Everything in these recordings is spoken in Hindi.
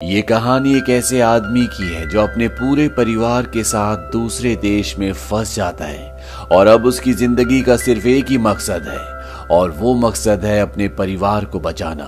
ये कहानी एक ऐसे आदमी की है जो अपने पूरे परिवार के साथ दूसरे देश में फंस जाता है और अब उसकी ज़िंदगी का सिर्फ़ एक ही मकसद है, और वो मकसद है अपने परिवार को बचाना।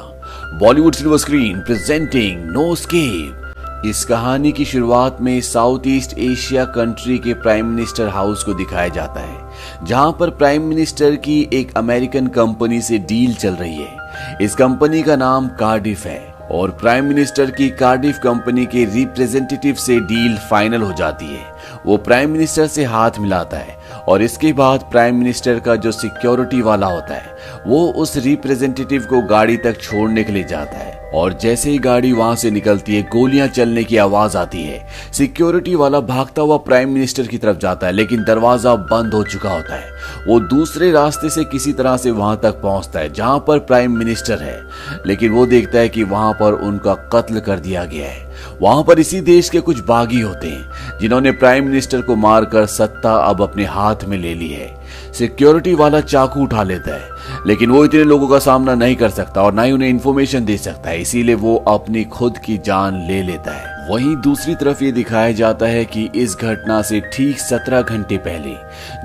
Bollywood silver screen presenting no escape. इस कहानी की शुरुआत में साउथ ईस्ट एशिया कंट्री के प्राइम मिनिस्टर हाउस को दिखाया जाता है, जहाँ पर प्राइम मिनिस्टर की एक अमेरिकन कंपनी से डील चल रही है। इस कंपनी का नाम कार्डिफ है। और प्राइम मिनिस्टर की कार्डिफ कंपनी के रिप्रेजेंटेटिव से डील फाइनल हो जाती है। वो प्राइम मिनिस्टर से हाथ मिलाता है। और इसके बाद प्राइम मिनिस्टर का जो सिक्योरिटी वाला होता है, वो उस रिप्रेजेंटेटिव को गाड़ी तक छोड़ने के लिए जाता है। और जैसे ही गाड़ी वहाँ से निकलती है, गोलियाँ चलने की आवाज़ आती है। सिक्योरिटी वाला भागता हुआ प्राइम मिनिस्टर की तरफ़ जाता है, लेकिन दरवाज़ा बंद हो चुका होता है। वो दूसरे रास्ते से किसी तरह से वहाँ तक पहुँचता है, जहाँ पर प्राइम मिनिस्टर है। लेकिन वो देखता है कि वहाँ पर उनका कत्ल कर दिया गया है। वहाँ पर इसी देश के कुछ बागी होते हैं, जिन्होंने प्राइम मिनिस्टर को मारकर सत्ता अब अपने हाथ में ले ली है। सिक्योरिटी वाला चाकू उठा लेता है। लेकिन वो इतने लोगों का सामना नहीं कर सकता और ना ही उन्हें इन्फॉर्मेशन दे सकता है। इसीलिए वो अपनी खुद की जान ले लेता है। वहीं दूसरी तरफ़ ये दिखाया जाता है कि इस घटना से ठीक सत्रह घंटे पहले,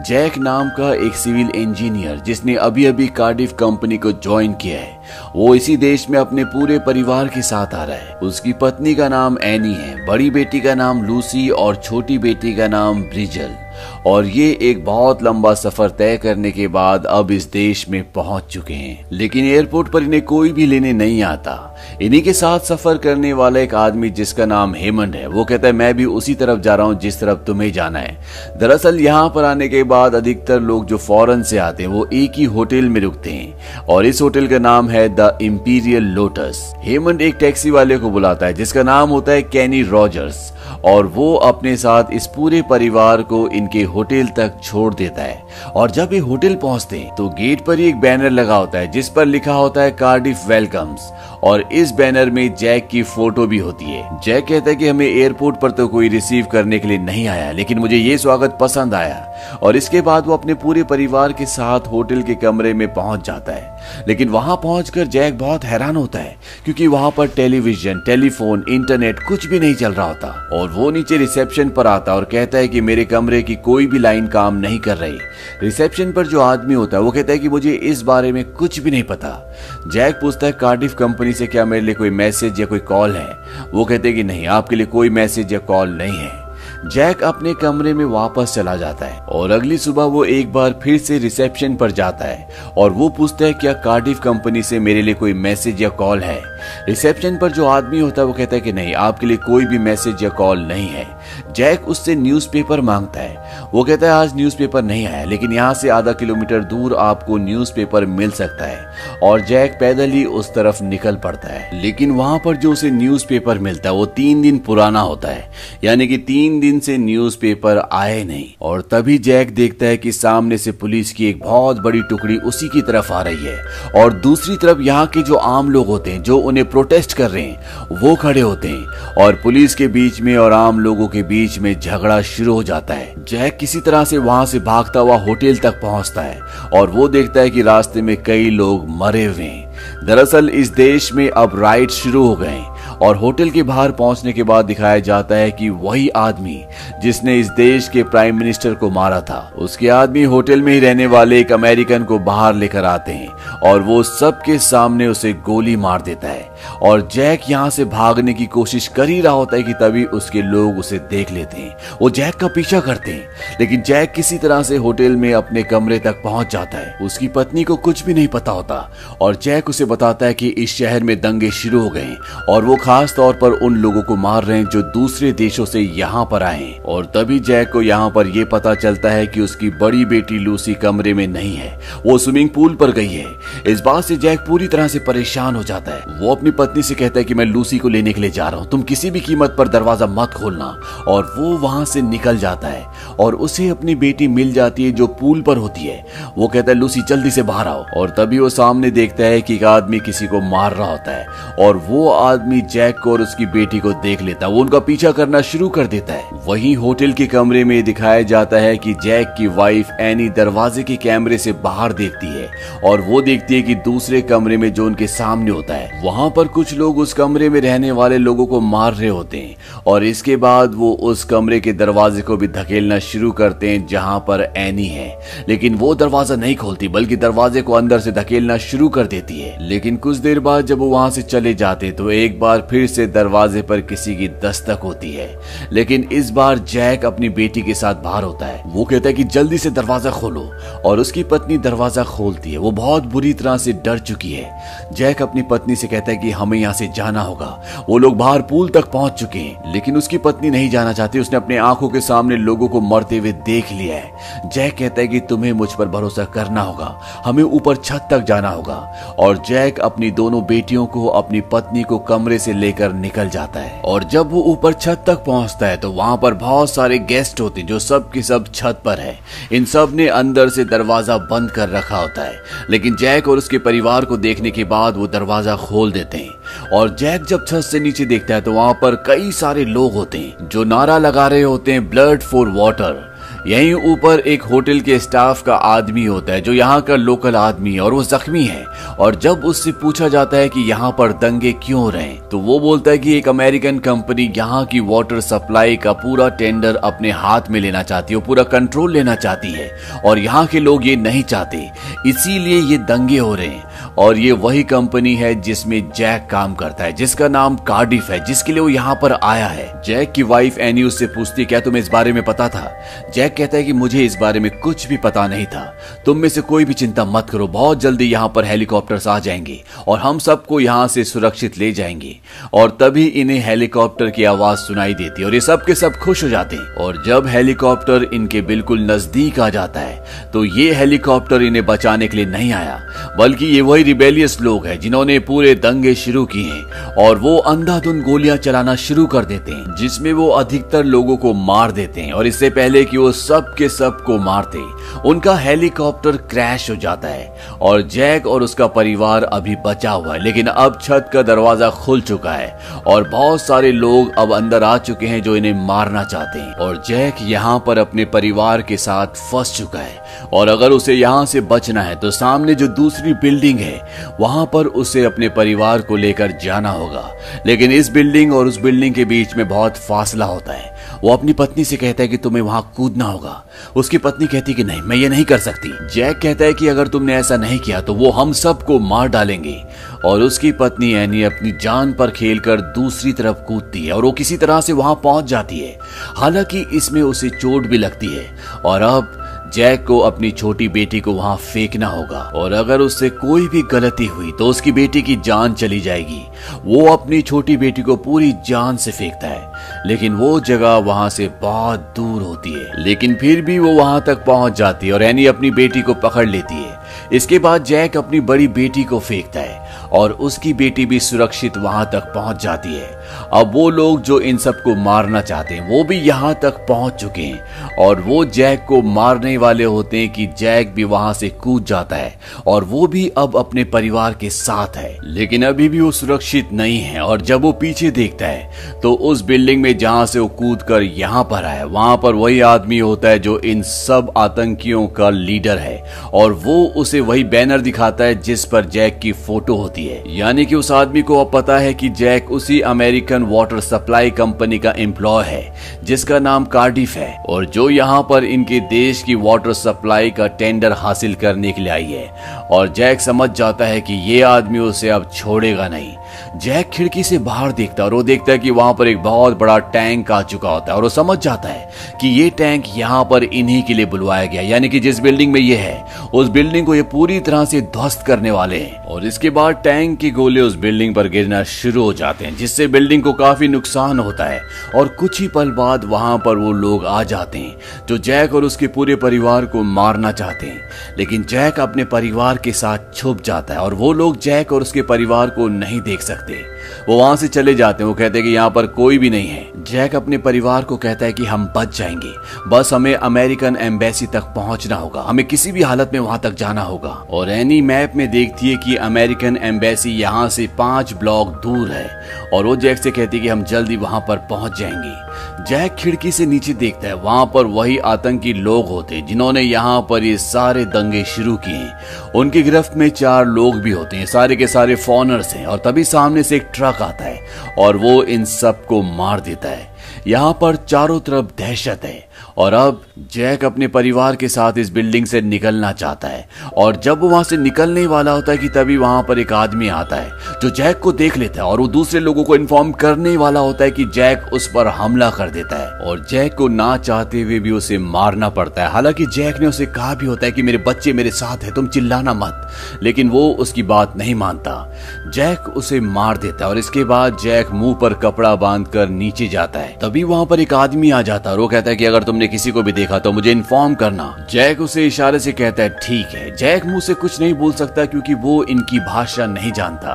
जैक नाम का एक सिविल इंजीनियर जिसने अभी अभी कार्डिफ कंपनी को ज्वाइन किया है, वो इसी देश में अपने पूरे परिवार के साथ आ रहा है। उसकी पत्नी का नाम एनी है, बड़ी बेटी का नाम लूसी और छोटी बेटी का नाम ब्रिजल और ये एक बहुत लंबा सफ़र तय करने के बाद अब इस देश में पहुँच चुके हैं। लेकिन एयरपोर्ट पर इन्हें कोई भी लेने नहीं आता। इन्हीं के साथ सफ़र करने वाला एक आदमी जिसका नाम हेमंत है, वो कहता है, मैं भी उसी तरफ़ जा रहा हूँ जिस तरफ़ तुम्हें जाना है। दरअसल यहाँ पर आने के बाद अधिकतर लोग जो फॉरन से आते हैं, वो एक ही होटल में रुकते हैं। और इस होटल का नाम है द इम्पीरियल लोटस। हेमंत एक टैक्सी वाले को बुलाता है, जिसका नाम होता है कैनी रॉजर्स। और वो अपने साथ इस पूरे परिवार को इनके होटल तक छोड़ देता है। और जब ये होटल पहुँचते हैं तो गेट पर ही एक बैनर लगा होता है, जिस पर लिखा होता है कार्डिफ वेलकम्स और इस बैनर में जैक की फ़ोटो भी होती है। जैक कहता है कि हमें एयरपोर्ट पर तो कोई रिसीव करने के लिए नहीं आया, लेकिन मुझे ये स्वागत पसंद आया। और इसके बाद वो अपने पूरे परिवार के साथ होटल के कमरे में पहुँच जाता है। लेकिन वहाँ पहुंचकर जैक बहुत हैरान होता है, क्योंकि वहाँ पर टेलीविज़न, टेलीफोन, इंटरनेट कुछ भी नहीं चल रहा होता। और वो नीचे रिसेप्शन पर आता और कहता है कि मेरे कमरे की कोई भी लाइन काम नहीं कर रही। रिसेप्शन पर जो आदमी होता है, वो कहता है कि मुझे इस बारे में कुछ भी नहीं पता। जैक पूछता है, कार्डिफ कंपनी से क्या मेरे लिए कोई मैसेज या कोई कॉल है? वो कहते हैं कि, नहीं, आपके लिए कोई मैसेज या कॉल नहीं है। जैक अपने कमरे में वापस चला जाता है और अगली सुबह वो एक बार फिर से रिसेप्शन पर जाता है और वो पूछता है, क्या कार्डिफ कंपनी से मेरे लिए कोई मैसेज या कॉल है? रिसेप्शन पर जो आदमी होता है, वो कहता है कि नहीं, आपके लिए कोई भी मैसेज या कॉल नहीं है। जैक उससे न्यूज़पेपर माँगता है। वो कहता है, आज न्यूज़पेपर नहीं आया, लेकिन यहाँ से आधा किलोमीटर दूर आपको न्यूज़पेपर मिल सकता है। और जैक पैदल ही उस तरफ़ निकल पड़ता है। लेकिन वहाँ पर जो उसे न्यूज़पेपर मिलता है, वो तीन दिन पुराना होता है। यानी कि तीन दिन से न्यूज़पेपर आए नहीं। और तभी जैक देखता है कि सामने से पुलिस की एक बहुत बड़ी टुकड़ी उसी की तरफ़ आ रही है। और दूसरी तरफ़ यहाँ के जो आम लोग होते हैं, जो उन्हें प्रोटेस्ट कर रहे हैं। वो खड़े होते हैं और पुलिस के बीच में और आम लोगों के बीच में झगड़ा शुरू हो जाता है। जैक किसी तरह से वहाँ से भागता हुआ होटल तक पहुँचता है और वो देखता है कि रास्ते में कई लोग मरे हुए हैं। दरअसल इस देश में अब राइट शुरू हो गए और होटल के बाहर पहुँचने के बाद दिखाया जाता है कि वही आदमी जिसने इस देश के प्राइम मिनिस्टर को मारा था, उसके आदमी होटल में ही रहने वाले एक अमेरिकन को बाहर लेकर आते हैं और वो सबके सामने उसे गोली मार देता है। और जैक यहाँ से भागने की कोशिश कर ही रहा होता है कि तभी उसके लोग उसे देख लेते हैं। वो जैक का पीछा करते हैं। लेकिन जैक किसी तरह से होटल में अपने कमरे तक पहुँच जाता है। उसकी पत्नी को कुछ भी नहीं पता होता। और जैक उसे बताता है कि इस शहर में दंगे शुरू हो गए और वो खास तौर पर उन लोगों को मार रहे हैं जो दूसरे देशों से यहाँ पर आए और तभी जैक को यहाँ पर यह पता चलता है कि उसकी बड़ी बेटी लूसी कमरे में नहीं है। वो स्विमिंग पूल पर गई है। इस बात से जैक पूरी तरह से परेशान हो जाता है। वो अपनी पत्नी से कहता है कि मैं लूसी को लेने के लिए जा रहा हूँ। तुम किसी भी कीमत पर दरवाज़ा मत खोलना और वो वहाँ से निकल जाता है और उसे अपनी बेटी मिल जाती है जो पूल पर होती है। वो कहता है, लूसी, जल्दी से बाहर आओ। और तभी वो सामने देखता है कि एक आदमी किसी को मार रहा होता है और वो आदमी जैक को और उसकी बेटी को देख लेता है। वो उनका पीछा करना शुरू कर देता है। वही होटल के कमरे में दिखाया जाता है कि जैक की वाइफ एनी दरवाजे के कैमरे से बाहर देखती है और वो देखती है कि दूसरे कमरे में जो उनके सामने होता है, वहाँ पर पर कुछ लोग उस कमरे में रहने वाले लोगों को मार रहे होते हैं और इसके बाद वो उस कमरे के दरवाजे को भी धकेलना शुरू करते हैं जहाँ पर एनी है। लेकिन वो दरवाज़ा नहीं खोलती, बल्कि दरवाजे को अंदर से धकेलना शुरू कर देती है। लेकिन कुछ देर बाद जब वो वहाँ से चले जाते तो एक बार फिर से दरवाजे पर किसी की दस्तक होती है। लेकिन इस बार जैक अपनी बेटी के साथ बाहर होता है। वो कहता है कि जल्दी से दरवाज़ा खोलो और उसकी पत्नी दरवाज़ा खोलती है। वो बहुत बुरी तरह से डर चुकी है। जैक अपनी पत्नी से कहता है कि हमें यहाँ से जाना होगा। वो लोग बाहर पुल तक पहुँच चुके हैं, लेकिन उसकी पत्नी नहीं जाना चाहती। उसने अपने आँखों के सामने लोगों को मरते हुए देख लिया है। जैक कहता है कि तुम्हें मुझ पर भरोसा करना होगा। हमें ऊपर छत तक जाना होगा। और जैक अपनी दोनों बेटियों को अपनी पत्नी को कमरे से लेकर निकल जाता है। और जब वो ऊपर छत तक पहुँचता है तो वहाँ पर बहुत सारे गेस्ट होते जो सब के सब छत पर है। इन सबने अंदर से दरवाज़ा बंद कर रखा होता है। लेकिन जैक और उसके परिवार को देखने के बाद वो दरवाज़ा खोल देते हैं। और जैक जब छत से नीचे देखता है तो वहाँ पर कई सारे लोग होते हैं, जो नारा लगा रहे होते हैं ब्लड फॉर वाटर यहीं ऊपर एक होटल के स्टाफ का आदमी होता है, जो यहाँ का लोकल आदमी है, और वो जख्मी है। और जब उससे पूछा जाता है कि यहाँ पर दंगे क्यों रहे तो वो बोलता है कि एक अमेरिकन कंपनी यहाँ की वाटर सप्लाई का पूरा टेंडर अपने हाथ में लेना चाहती है पूरा कंट्रोल लेना चाहती है। और यहाँ के लोग ये नहीं चाहते। इसीलिए ये दंगे हो रहे हैं। और ये वही कंपनी है जिसमें जैक काम करता है, जिसका नाम कार्डिफ है, जिसके लिए वो यहाँ पर आया है। जैक की वाइफ एनी उससे पूछती क्या तुम्हें इस बारे में पता था? जैक कहता है कि मुझे इस बारे में कुछ भी पता नहीं था। तुम में से कोई भी चिंता मत करो, बहुत जल्दी यहाँ पर हेलीकॉप्टर आ जाएँगे और हम सबको यहाँ से सुरक्षित ले जाएँगे। और तभी इन्हें हेलीकॉप्टर की आवाज़ सुनाई देती है और ये सब के सब खुश हो जाते हैं। और जब हेलीकॉप्टर इनके बिल्कुल नज़दीक आ जाता है तो ये हेलीकॉप्टर इन्हें बचाने के लिए नहीं आया, बल्कि ये वही रिबेलियस लोग हैं, जिन्होंने पूरे दंगे शुरू किए हैं और वो अंधाधुंध गोलियाँ चलाना शुरू कर देते हैं, जिसमें वो अधिकतर लोगों को मार देते हैं और इससे पहले कि वो सब के सबको मारते, उनका हेलीकॉप्टर क्रैश हो जाता है और जैक और उसका परिवार अभी बचा हुआ है। लेकिन अब छत का दरवाज़ा खुल चुका है और बहुत सारे लोग अब अंदर आ चुके हैं जो इन्हें मारना चाहते हैं और जैक यहाँ पर अपने परिवार के साथ फंस चुका है। और अगर उसे यहाँ से बचना है तो सामने जो दूसरी बिल्डिंग है, वहाँ पर उसे अपने परिवार को लेकर जाना होगा। लेकिन इस बिल्डिंग और उस बिल्डिंग के बीच में बहुत फासला होता है। वो अपनी पत्नी से कहता है कि तुम्हें वहाँ कूदना होगा। उसकी पत्नी कहती कि नहीं, मैं ये नहीं कर सकती। जैक कहता है कि अगर तुमने ऐसा नहीं किया तो वो हम सबको मार डालेंगे। और उसकी पत्नी एनी अपनी जान पर खेलकर दूसरी तरफ़ कूदती है, और वो किसी तरह से वहाँ पहुँच जाती है। हालाँकि इसमें उसे चोट भी लगती है। और अब जैक को अपनी छोटी बेटी को वहाँ फेंकना होगा। और अगर उससे कोई भी गलती हुई तो उसकी बेटी की जान चली जाएगी। वो अपनी छोटी बेटी को पूरी जान से फेंकता है। लेकिन वो जगह वहाँ से बहुत दूर होती है। लेकिन फिर भी वो वहाँ तक पहुँच जाती है और एनी अपनी बेटी को पकड़ लेती है। इसके बाद जैक अपनी बड़ी बेटी को फेंकता है। और उसकी बेटी भी सुरक्षित वहाँ तक पहुँच जाती है। अब वो लोग जो इन सबको मारना चाहते हैं, वो भी यहाँ तक पहुँच चुके हैं। और वो जैक को मारने वाले होते हैं कि जैक भी वहाँ से कूद जाता है और वो भी अब अपने परिवार के साथ है। लेकिन अभी भी वो सुरक्षित नहीं है और जब वो पीछे देखता है तो उस बिल्डिंग में जहाँ से वो कूद कर यहाँ पर आया, वहाँ पर वही आदमी होता है जो इन सब आतंकियों का लीडर है। और वो उसे वही बैनर दिखाता है जिस पर जैक की फ़ोटो होती है। यानी कि उस आदमी को अब पता है कि जैक उसी अमेरिकन वाटर सप्लाई कंपनी का एम्प्लॉय है, जिसका नाम कार्डिफ है, और जो यहाँ पर इनके देश की वाटर सप्लाई का टेंडर हासिल करने के लिए आई है। और जैक समझ जाता है कि ये आदमी उसे अब छोड़ेगा नहीं। जैक खिड़की से बाहर देखता है और वो देखता है कि वहाँ पर एक बहुत बड़ा टैंक आ चुका होता है और वो समझ जाता है कि ये टैंक यहाँ पर इन्हीं के लिए बुलवाया गया यानी कि जिस बिल्डिंग में ये है, उस बिल्डिंग को ये पूरी तरह से ध्वस्त करने वाले हैं। और इसके बाद टैंक के गोले उस बिल्डिंग पर गिरना शुरू हो जाते हैं, जिससे बिल्डिंग को काफ़ी नुकसान होता है। और कुछ ही पल बाद वहाँ पर वो लोग आ जाते हैं, जो जैक और उसके पूरे परिवार को मारना चाहते हैं। लेकिन जैक अपने परिवार के साथ छुप जाता है और वो लोग जैक और उसके परिवार को नहीं देख सकते। tarde. वो वहाँ से चले जाते हैं। वो कहते हैं कि यहाँ पर कोई भी नहीं है। जैक अपने परिवार को कहता है कि हम बच जाएँगे। बस हमें अमेरिकन एम्बेसी तक पहुँचना होगा। हमें किसी भी हालत में वहाँ तक जाना होगा। और एनी मैप में देखती है कि अमेरिकन एम्बेसी यहाँ से पाँच ब्लॉक दूर है। और वो जैक से कहती है कि हम जल्दी वहाँ पर पहुँच जाएँगे। जैक खिड़की से नीचे देखता है। वहाँ पर वही आतंकी लोग होते जिन्होंने यहाँ पर ये सारे दंगे शुरू किए उनकी गिरफ्त में चार लोग भी होते हैं। सारे के सारे फॉनर्स हैं। और तभी सामने से एक ट्रक आता है और वो इन सबको मार देता है। यहाँ पर चारों तरफ़ दहशत है। और अब जैक अपने परिवार के साथ इस बिल्डिंग से निकलना चाहता है। और जब वो वहाँ से निकलने वाला होता है कि तभी वहाँ पर एक आदमी आता है, जो जैक को देख लेता है और वो दूसरे लोगों को इन्फॉर्म करने वाला होता है कि जैक उस पर हमला कर देता है। और जैक को ना चाहते हुए भी उसे मारना पड़ता है। हालाँकि जैक ने उसे कहा भी होता है कि मेरे बच्चे मेरे साथ है, तुम चिल्लाना मत। लेकिन वो उसकी बात नहीं मानता। जैक उसे मार देता है और इसके बाद जैक मुँह पर कपड़ा बांधकर नीचे जाता है। तभी वहाँ पर एक आदमी आ जाता है और वो कहता है कि अगर तुमने किसी को भी देखा तो मुझे इन्फॉर्म करना। जैक उसे इशारे से कहता है, ठीक है। जैक मुँह से कुछ नहीं बोल सकता क्योंकि वो इनकी भाषा नहीं जानता।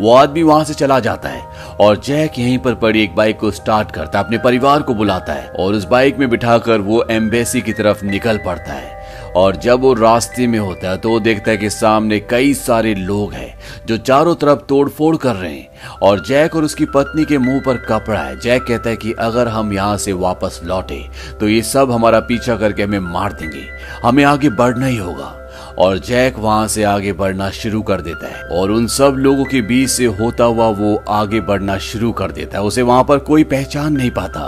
वो आदमी वहाँ से चला जाता है और जैक यहीं पर पड़ी एक बाइक को स्टार्ट करता है, अपने परिवार को बुलाता है और उस बाइक में बिठाकर वो एम्बेसी की तरफ़ निकल पड़ता है। और जब वो रास्ते में होता है तो वो देखता है कि सामने कई सारे लोग हैं, जो चारों तरफ़ तोड़फोड़ कर रहे हैं। और जैक और उसकी पत्नी के मुँह पर कपड़ा है। जैक कहता है कि अगर हम यहाँ से वापस लौटे तो ये सब हमारा पीछा करके हमें मार देंगे। हमें आगे बढ़ना ही होगा। और जैक वहाँ से आगे बढ़ना शुरू कर देता है। और उन सब लोगों के बीच से होता हुआ वो आगे बढ़ना शुरू कर देता है। उसे वहाँ पर कोई पहचान नहीं पाता।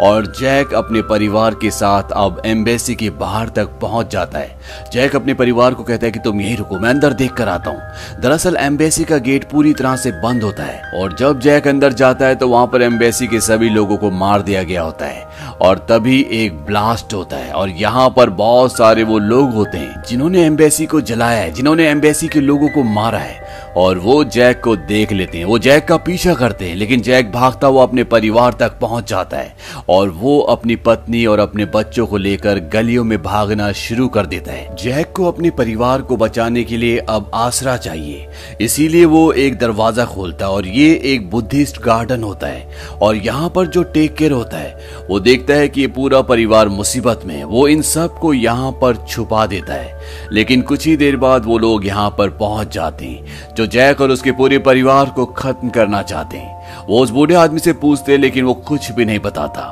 और जैक अपने परिवार के साथ अब एम्बेसी के बाहर तक पहुँच जाता है। जैक अपने परिवार को कहता है कि तुम यही रुको, मैं अंदर देख कर आता हूँ। दरअसल एम्बेसी का गेट पूरी तरह से बंद होता है। और जब जैक अंदर जाता है तो वहाँ पर एम्बेसी के सभी लोगों को मार दिया गया होता है। और तभी एक ब्लास्ट होता है। और यहाँ पर बहुत सारे वो लोग होते हैं, जिन्होंने एम्बेसी को जलाया है, जिन्होंने एम्बेसी के लोगों को मारा है। और वो जैक को देख लेते हैं। वो जैक का पीछा करते हैं, लेकिन जैक भागता हुआ अपने परिवार तक पहुँच जाता है और वो अपनी पत्नी और अपने बच्चों को लेकर गलियों में भागना शुरू कर देता है। जैक को अपने परिवार को बचाने के लिए अब आसरा चाहिए, इसीलिए वो एक दरवाज़ा खोलता है और ये एक बुद्धिस्ट गार्डन होता है और यहाँ पर जो टेक केयर होता है, वो देखता है कि ये पूरा परिवार मुसीबत में है। वो इन सबको यहाँ पर छुपा देता है, लेकिन कुछ ही देर बाद वो लोग यहाँ पर पहुँच जाते हैं जो जैक और उसके पूरे परिवार को खत्म करना चाहते हैं। वो उस बूढ़े आदमी से पूछते लेकिन वो कुछ भी नहीं बताता।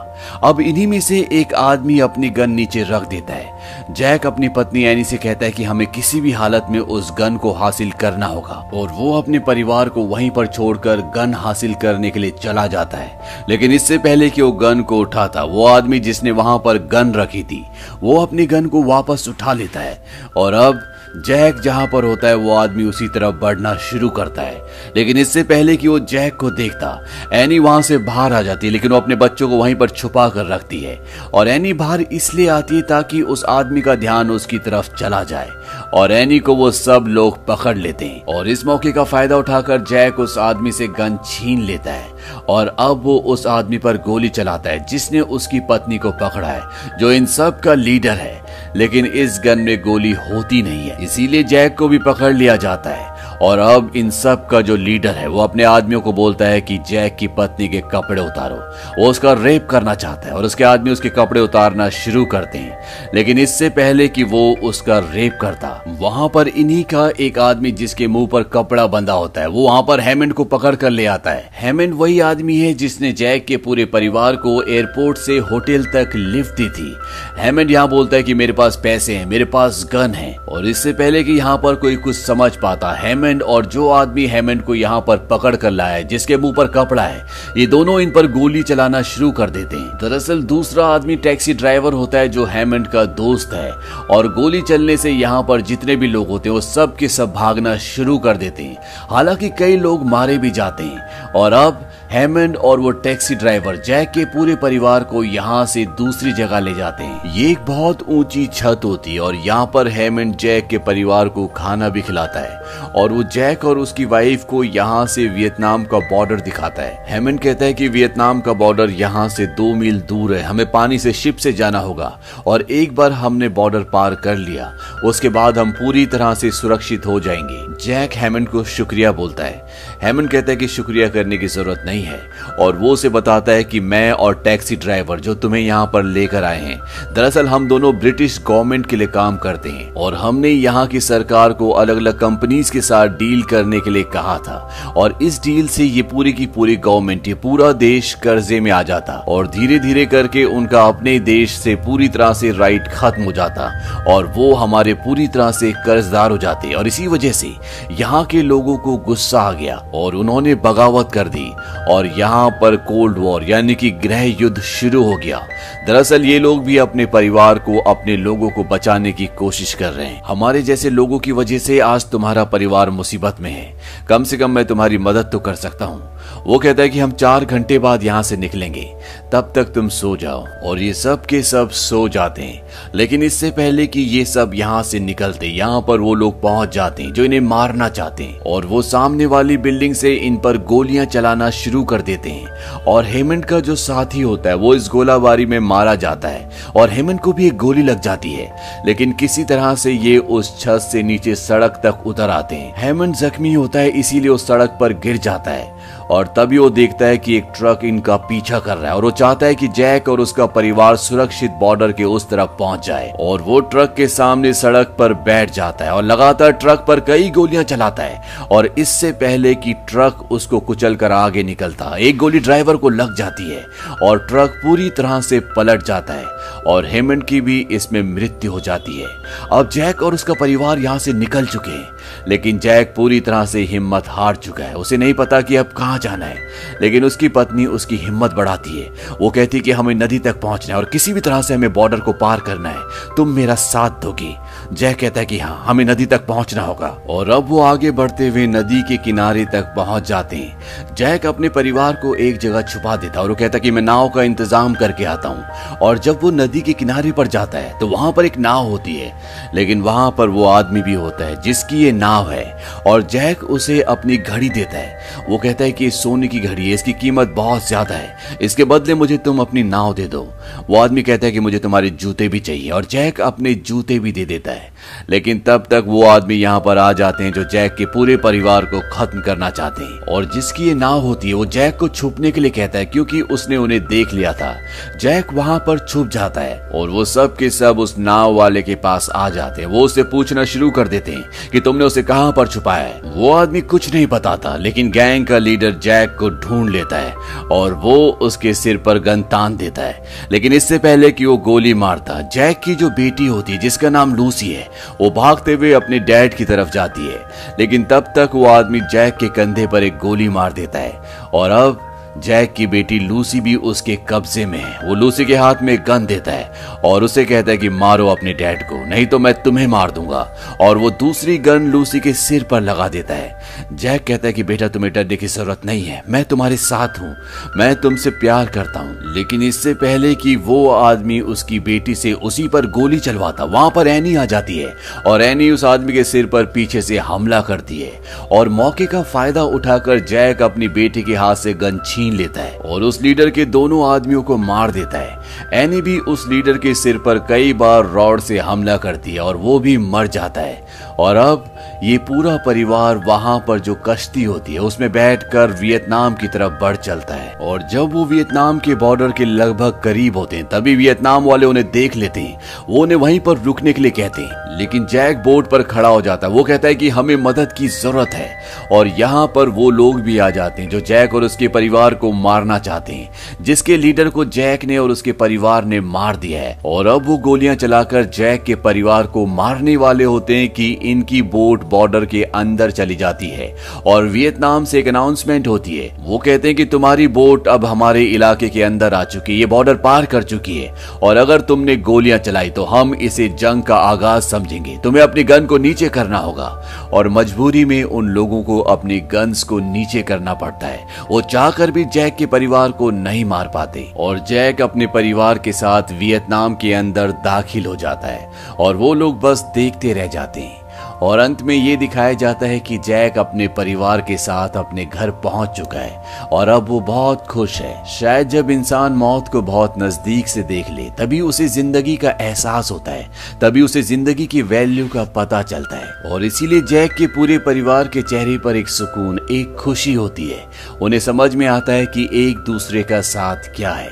अब इन्हीं में से एक आदमी अपनी गन नीचे रख देता है। जैक अपनी पत्नी एनी से कहता है कि हमें किसी भी हालत में उस गन को हासिल करना होगा, और वो अपने परिवार को वहीं पर छोड़कर गन हासिल करने के लिए चला जाता है। लेकिन इससे पहले कि वो गन को उठाता, वो आदमी जिसने वहाँ पर गन रखी थी, वो अपनी गन को वापस उठा लेता है। और अब जैक जहाँ पर होता है, वो आदमी उसी तरफ़ बढ़ना शुरू करता है। लेकिन इससे पहले कि वो जैक को देखता, एनी वहाँ से बाहर आ जाती है, लेकिन वो अपने बच्चों को वहीं पर छुपा कर रखती है। और एनी बाहर इसलिए आती है ताकि उस आदमी का ध्यान उसकी तरफ़ चला जाए। और एनी को वो सब लोग पकड़ लेते हैं। और इस मौके का फ़ायदा उठाकर जैक उस आदमी से गन छीन लेता है। और अब वो उस आदमी पर गोली चलाता है, जिसने उसकी पत्नी को पकड़ा है, जो इन सब का लीडर है। लेकिन इस गन में गोली होती नहीं है। इसीलिए जैक को भी पकड़ लिया जाता है। और अब इन सब का जो लीडर है, वो अपने आदमियों को बोलता है कि जैक की पत्नी के कपड़े उतारो। वो उसका रेप करना चाहता है और उसके आदमी उसके कपड़े उतारना शुरू करते हैं। लेकिन इससे पहले कि वो उसका रेप करता, वहाँ पर इन्हीं का एक आदमी जिसके मुँह पर कपड़ा बंधा होता है, वो वहाँ पर हेमंड को पकड़ कर ले आता है। हेमंड वही आदमी है जिसने जैक के पूरे परिवार को एयरपोर्ट से होटल तक लिफ्ट दी थी। हेमंड यहाँ बोलता है कि मेरे पास पैसे हैं, मेरे पास गन है, और इससे पहले कि यहाँ पर कोई कुछ समझ पाता हेमंड हेमंड और जो आदमी हेमंड को यहाँ पर पकड़ कर लाया है जिसके मुँह पर कपड़ा है, ये दोनों इन पर गोली चलाना शुरू कर देते हैं। दरअसल दूसरा आदमी टैक्सी ड्राइवर होता है जो हेमंड का दोस्त है, और गोली चलने से यहाँ पर जितने भी लोग होते हैं, वो सब के सब भागना शुरू कर देते हैं। हालाँकि कई लोग मारे भी जाते हैं, और अब हेमंड और वो टैक्सी ड्राइवर जैक के पूरे परिवार को यहाँ से दूसरी जगह ले जाते हैं। ये एक बहुत ऊँची छत होती है और यहाँ पर हेमंड जैक के परिवार को खाना भी खिलाता है और वो जैक और उसकी वाइफ को यहाँ से वियतनाम का बॉर्डर दिखाता है। हेमंड कहता है कि वियतनाम का बॉर्डर यहाँ से दो मील दूर है। हमें पानी से शिप से जाना होगा और एक बार हमने बॉर्डर पार कर लिया। उसके बाद हम पूरी तरह से सुरक्षित हो जाएँगे। जैक हेमंड को शुक्रिया बोलता है। हेमंड कहता है कि शुक्रिया करने की ज़रूरत नहीं नहीं है। और वो उसे बताता है कि मैं और टैक्सी ड्राइवर जो तुम्हें यहाँ पर लेकर आए हैं, दरअसल हम दोनों ब्रिटिश गवर्नमेंट के लिए काम करते हैं। और हमने यहाँ की सरकार को अलग अलग कंपनीज़ के साथ डील करने के लिए कहा था। और इस डील से ये पूरी की पूरी गवर्नमेंट, ये पूरा देश कर्जे में आ जाता। और धीरे धीरे करके उनका अपने देश से पूरी तरह से राइट खत्म हो जाता। और वो हमारे पूरी तरह से कर्जदार हो जाते। और इसी वजह से यहाँ के लोगों को गुस्सा आ गया। और उन्होंने बगावत कर दी। और यहाँ पर कोल्ड वॉर यानी कि ग्रह युद्ध शुरू हो गया। दरअसल ये लोग भी अपने परिवार को, अपने लोगों को बचाने की कोशिश कर रहे हैं। हमारे जैसे लोगों की वजह से आज तुम्हारा परिवार मुसीबत में है। कम से कम मैं तुम्हारी मदद तो कर सकता हूँ। वो कहता है कि हम चार घंटे बाद यहाँ से निकलेंगे। तब तक तुम सो जाओ और ये सब के सब सो जाते हैं। लेकिन इससे पहले कि ये सब यहाँ से निकलते, यहाँ पर वो लोग पहुँच जाते हैं, जो इन्हें मारना चाहते हैं। और वो सामने वाली बिल्डिंग से इन पर गोलियाँ चलाना शुरू कर देते हैं। और हेमंत का जो साथी होता है, वो इस गोलाबारी में मारा जाता है। और हेमंत को भी एक गोली लग जाती है। लेकिन किसी तरह से ये उस छत से नीचे सड़क तक उतर आते हैं। हेमंत जख्मी होता है, इसीलिए उस सड़क पर गिर जाता है। और तभी वो देखता है कि एक ट्रक इनका पीछा कर रहा है और वो चाहता है कि जैक और उसका परिवार सुरक्षित बॉर्डर के उस तरफ़ पहुँच जाए और वो ट्रक के सामने सड़क पर बैठ जाता है और लगातार ट्रक पर कई गोलियाँ चलाता है और इससे पहले कि ट्रक उसको कुचल कर आगे निकलता, एक गोली ड्राइवर को लग जाती है और ट्रक पूरी तरह से पलट जाता है और हेमंत की भी इसमें मृत्यु हो जाती है। अब जैक और उसका परिवार यहाँ से निकल चुके हैं। लेकिन जैक पूरी तरह से हिम्मत हार चुका है। उसे नहीं पता कि अब कहाँ जाना है। लेकिन उसकी पत्नी उसकी हिम्मत बढ़ाती है। वो कहती कि हमें नदी तक पहुँचना है और किसी भी तरह से हमें बॉर्डर को पार करना है। तुम मेरा साथ दोगी। जय कहता है कि हाँ हमें नदी तक पहुँचना होगा। और अब वो आगे बढ़ते हुए नदी के किनारे तक पहुँच जाते हैं। जैक अपने परिवार को एक जगह छुपा देता और वो कहता कि मैं नाव का इंतज़ाम करके आता हूँ। और जब वो नदी के किनारे पर जाता है तो वहाँ पर एक नाव होती है। लेकिन वहाँ पर वो आदमी भी होता है, जिसकी ये नाव है। और जैक उसे अपनी घड़ी देता है। वो कहता है कि सोने की घड़ी है, इसकी कीमत बहुत ज़्यादा है। इसके बदले मुझे तुम अपनी नाव दे दो। वो आदमी कहता है कि मुझे तुम्हारे जूते भी चाहिए। और जैक अपने जूते भी दे देता है। है लेकिन तब तक वो आदमी यहाँ पर आ जाते हैं जो जैक के पूरे परिवार को खत्म करना चाहते हैं। और जिसकी ये नाव होती है, वो जैक को छुपने के लिए कहता है, क्योंकि उसने उन्हें देख लिया था। जैक वहाँ पर छुप जाता है और वो सब के सब उस नाव वाले के पास आ जाते हैं। वो उसे पूछना शुरू कर देते हैं कि तुमने उसे कहाँ पर छुपाया है? वो आदमी कुछ नहीं बताता, लेकिन गैंग का लीडर जैक को ढूंढ लेता है और वो उसके सिर पर गन तान देता है। लेकिन इससे पहले कि वो गोली मारता, जैक की जो बेटी होती है, जिसका नाम लूसी है वो भागते हुए अपने डैड की तरफ़ जाती है, लेकिन तब तक वो आदमी जैक के कंधे पर एक गोली मार देता है, और अब जैक की बेटी लूसी भी उसके कब्जे में है। वो लूसी के हाथ में गन देता है और उसे कहता है कि मारो अपने डैड को, नहीं तो मैं तुम्हें मार दूँगा। और वो दूसरी गन लूसी के सिर पर लगा देता है। जैक कहता है कि बेटा, तुम्हें डरने की ज़रूरत नहीं है। मैं तुम्हारे साथ हूँ। मैं तुमसे प्यार करता हूँ। लेकिन इससे पहले कि वो आदमी उसकी बेटी से उसी पर गोली चलवाता, वहाँ पर एनी आ जाती है। और एनी उस आदमी के सिर पर पीछे से हमला करती है। और मौके का फ़ायदा उठाकर जैक अपनी बेटी के हाथ से गन छीन छीन लेता है और उस लीडर के दोनों आदमियों को मार देता है। एनी भी उस लीडर के सिर पर कई बार रॉड से हमला करती है और वो भी मर जाता है। और अब ये पूरा परिवार वहाँ पर जो कश्ती होती है, उसमें बैठकर वियतनाम की तरफ़ बढ़ चलता है। और जब वो वियतनाम के बॉर्डर के लगभग करीब होते हैं, तभी वियतनाम वाले उन्हें देख लेते हैं। वो उन्हें वहीं पर रुकने के लिए कहते हैं। लेकिन जैक बोट पर खड़ा हो जाता है। वो कहता है कि हमें मदद की ज़रूरत है। और यहाँ पर वो लोग भी आ जाते हैं, जो जैक और उसके परिवार को मारना चाहते हैं, जिसके लीडर को जैक ने और उसके परिवार ने मार दिया है। और अब वो गोलियाँ चलाकर जैक के परिवार को मारने वाले होते हैं कि इनकी बोट बॉर्डर के अंदर चली जाती है और वियतनाम से एक अनाउंसमेंट होती है। वो कहते हैं कि तुम्हारी बोट अब हमारे इलाके के अंदर आ चुकी है, ये बॉर्डर पार कर चुकी है। और अगर तुमने गोलियाँ चलाई तो हम इसे जंग का आगाज़ समझेंगे। तुम्हें अपनी गन को नीचे करना होगा और मजबूरी में उन लोगों को अपनी गन्स को नीचे करना पड़ता है। वो चाहकर जैक के परिवार को नहीं मार पाते। और जैक अपने परिवार के साथ वियतनाम के अंदर दाखिल हो जाता है। और वो लोग बस देखते रह जाते हैं। और अंत में ये दिखाया जाता है कि जैक अपने परिवार के साथ अपने घर पहुँच चुका है और अब वो बहुत खुश है। शायद जब इंसान मौत को बहुत नज़दीक से देख ले, तभी उसे ज़िंदगी का एहसास होता है, तभी उसे ज़िंदगी की वैल्यू का पता चलता है। और इसीलिए जैक के पूरे परिवार के चेहरे पर एक सुकून, एक खुशी होती है। उन्हें समझ में आता है कि एक दूसरे का साथ क्या है।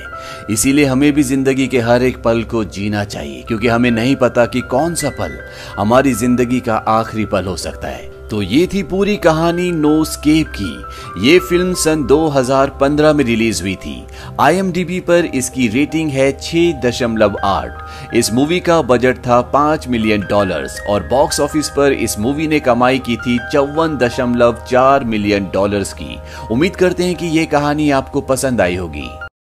इसीलिए हमें भी ज़िंदगी के हर एक पल को जीना चाहिए, क्योंकि हमें नहीं पता कि कौन सा पल हमारी ज़िंदगी का आखिरी पल हो सकता है। तो ये थी पूरी कहानी नो स्केप की। ये फ़िल्म सन 2015 में रिलीज़ हुई थी। आई पर इसकी रेटिंग है 6.8 इस मूवी का बजट था 5 मिलियन डॉलर्स, और बॉक्स ऑफ़िस पर इस मूवी ने कमाई की थी चौवन मिलियन डॉलर्स की। उम्मीद करते हैं कि ये कहानी आपको पसंद आई होगी।